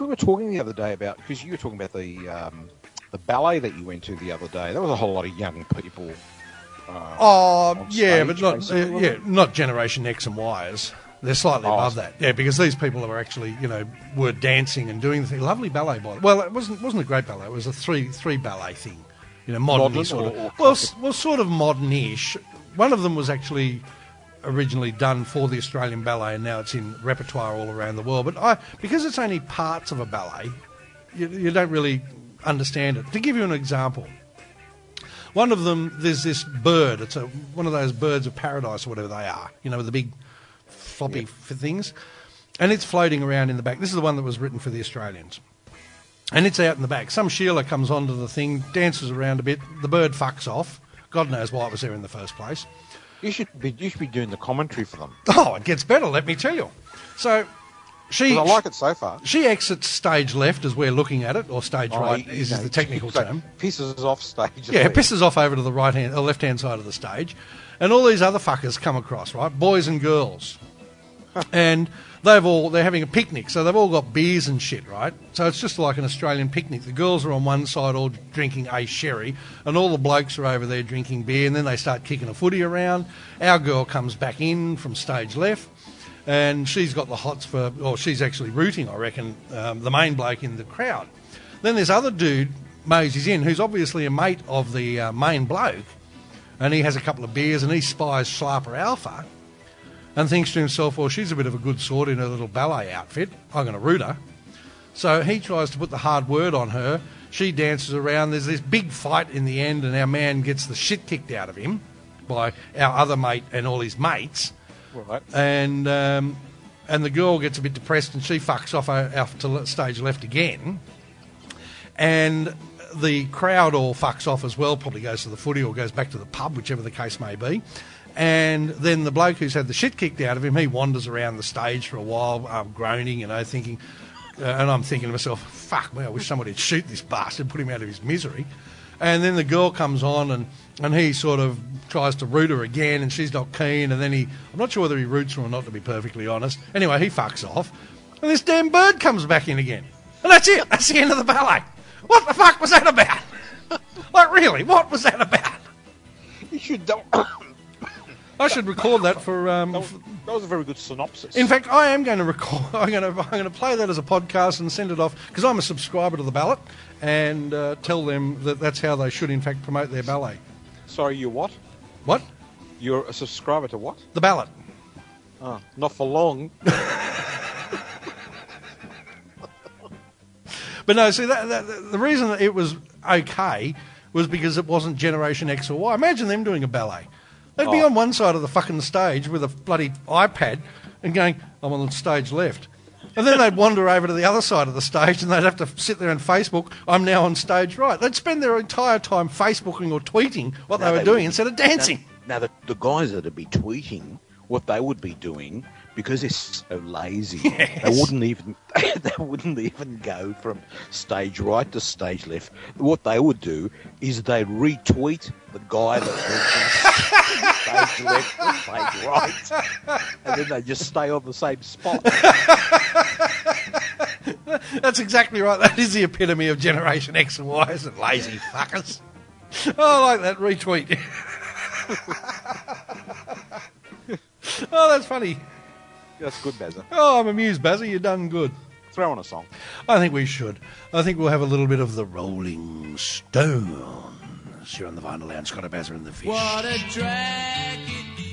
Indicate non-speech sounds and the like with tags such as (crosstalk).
we were talking the other day about because you were talking about the um, the ballet that you went to the other day. There was a whole lot of young people. Uh, Oh, yeah, but not uh, yeah, not Generation X and Y's. They're slightly Oh, above that. Yeah, because these people were actually, you know, were dancing and doing the thing. Lovely ballet, by Well, it wasn't wasn't a great ballet. It was a three three ballet thing. You know, modern Modern sort of. or- or well, well, sort of modern-ish. One of them was actually originally done for the Australian ballet, and now it's in repertoire all around the world. But I, because it's only parts of a ballet, you, you don't really understand it. To give you an example, one of them, there's this bird. It's a one of those birds of paradise or whatever they are. You know, with the big floppy f things, and it's floating around in the back. This is the one that was written for the Australians. And it's out in the back. Some Sheila comes onto the thing, dances around a bit. The bird fucks off. God knows why it was there in the first place. You should be you should be doing the commentary for them. Oh, it gets better, let me tell you. So she, I like it so far. she exits stage left as we're looking at it, or stage Oh, right is know, the technical so term. Pisses off stage. Yeah, pisses off over to the right hand, uh, or left hand side of the stage, and all these other fuckers come across, right? Boys and girls, and they've all they're having a picnic, so they've all got beers and shit, right? So it's just like an Australian picnic. The girls are on one side, all drinking a sherry, and all the blokes are over there drinking beer, and then they start kicking a footy around. Our girl comes back in from stage left. And she's got the hots for, or she's actually rooting, I reckon, um, the main bloke in the crowd. Then this other dude moseys in, who's obviously a mate of the uh, main bloke, and he has a couple of beers and he spies Schlarper Alpha and thinks to himself, well, she's a bit of a good sort in her little ballet outfit. I'm going to root her. So he tries to put the hard word on her. She dances around. There's this big fight in the end, and our man gets the shit kicked out of him by our other mate and all his mates. Right. And um, and the girl gets a bit depressed, and she fucks off o- off to stage left again. And the crowd all fucks off as well. Probably goes to the footy or goes back to the pub, whichever the case may be. And then the bloke who's had the shit kicked out of him, he wanders around the stage for a while, um, groaning, you know, thinking. Uh, and I'm thinking to myself, fuck me, I wish somebody would shoot this bastard, put him out of his misery. And then the girl comes on and, and he sort of tries to root her again and she's not keen. And then he, I'm not sure whether he roots her or not, to be perfectly honest. Anyway, he fucks off. And this damn bird comes back in again. And that's it. That's the end of the ballet. What the fuck was that about? (laughs) like, really, what was that about? You should. That (coughs) I should record that for. Um, was, that was a very good synopsis. in fact, I am going to record. (laughs) I'm going to. I'm going to play that as a podcast and send it off because I'm a subscriber to the ballot, and uh, tell them that that's how they should, in fact, promote their ballet. Sorry, you what? What? You're a subscriber to what? The ballot. Oh, not for long. (laughs) But no, see, that, that, the reason that it was okay was because it wasn't Generation X or Y. Imagine them doing a ballet. They'd be Oh. on one side of the fucking stage with a bloody iPad and going, I'm on the stage left. And then they'd wander over to the other side of the stage and they'd have to sit there and Facebook, I'm now on stage right. They'd spend their entire time Facebooking or tweeting what No, they were they doing wouldn't. instead of dancing. Now, now the, the guys that'd be tweeting, what they would be doing, because they're so lazy, (laughs) Yes. they wouldn't even (laughs) they wouldn't even go from stage right to stage left. What they would do is they'd retweet the guy that (laughs) went from stage (laughs) left to right, and then they just stay on the same spot. (laughs) That's exactly right. That is the epitome of Generation X and Y, isn't it? Lazy fuckers. Oh, I like that retweet. (laughs) oh, that's funny. That's good, Bazza. Oh, I'm amused, Bazzy. You've done good. Throw on a song. I think we should. I think we'll have a little bit of the Rolling Stones. You're on the Vinyl Lounge, Scott Bazza and the Fish. What a drag.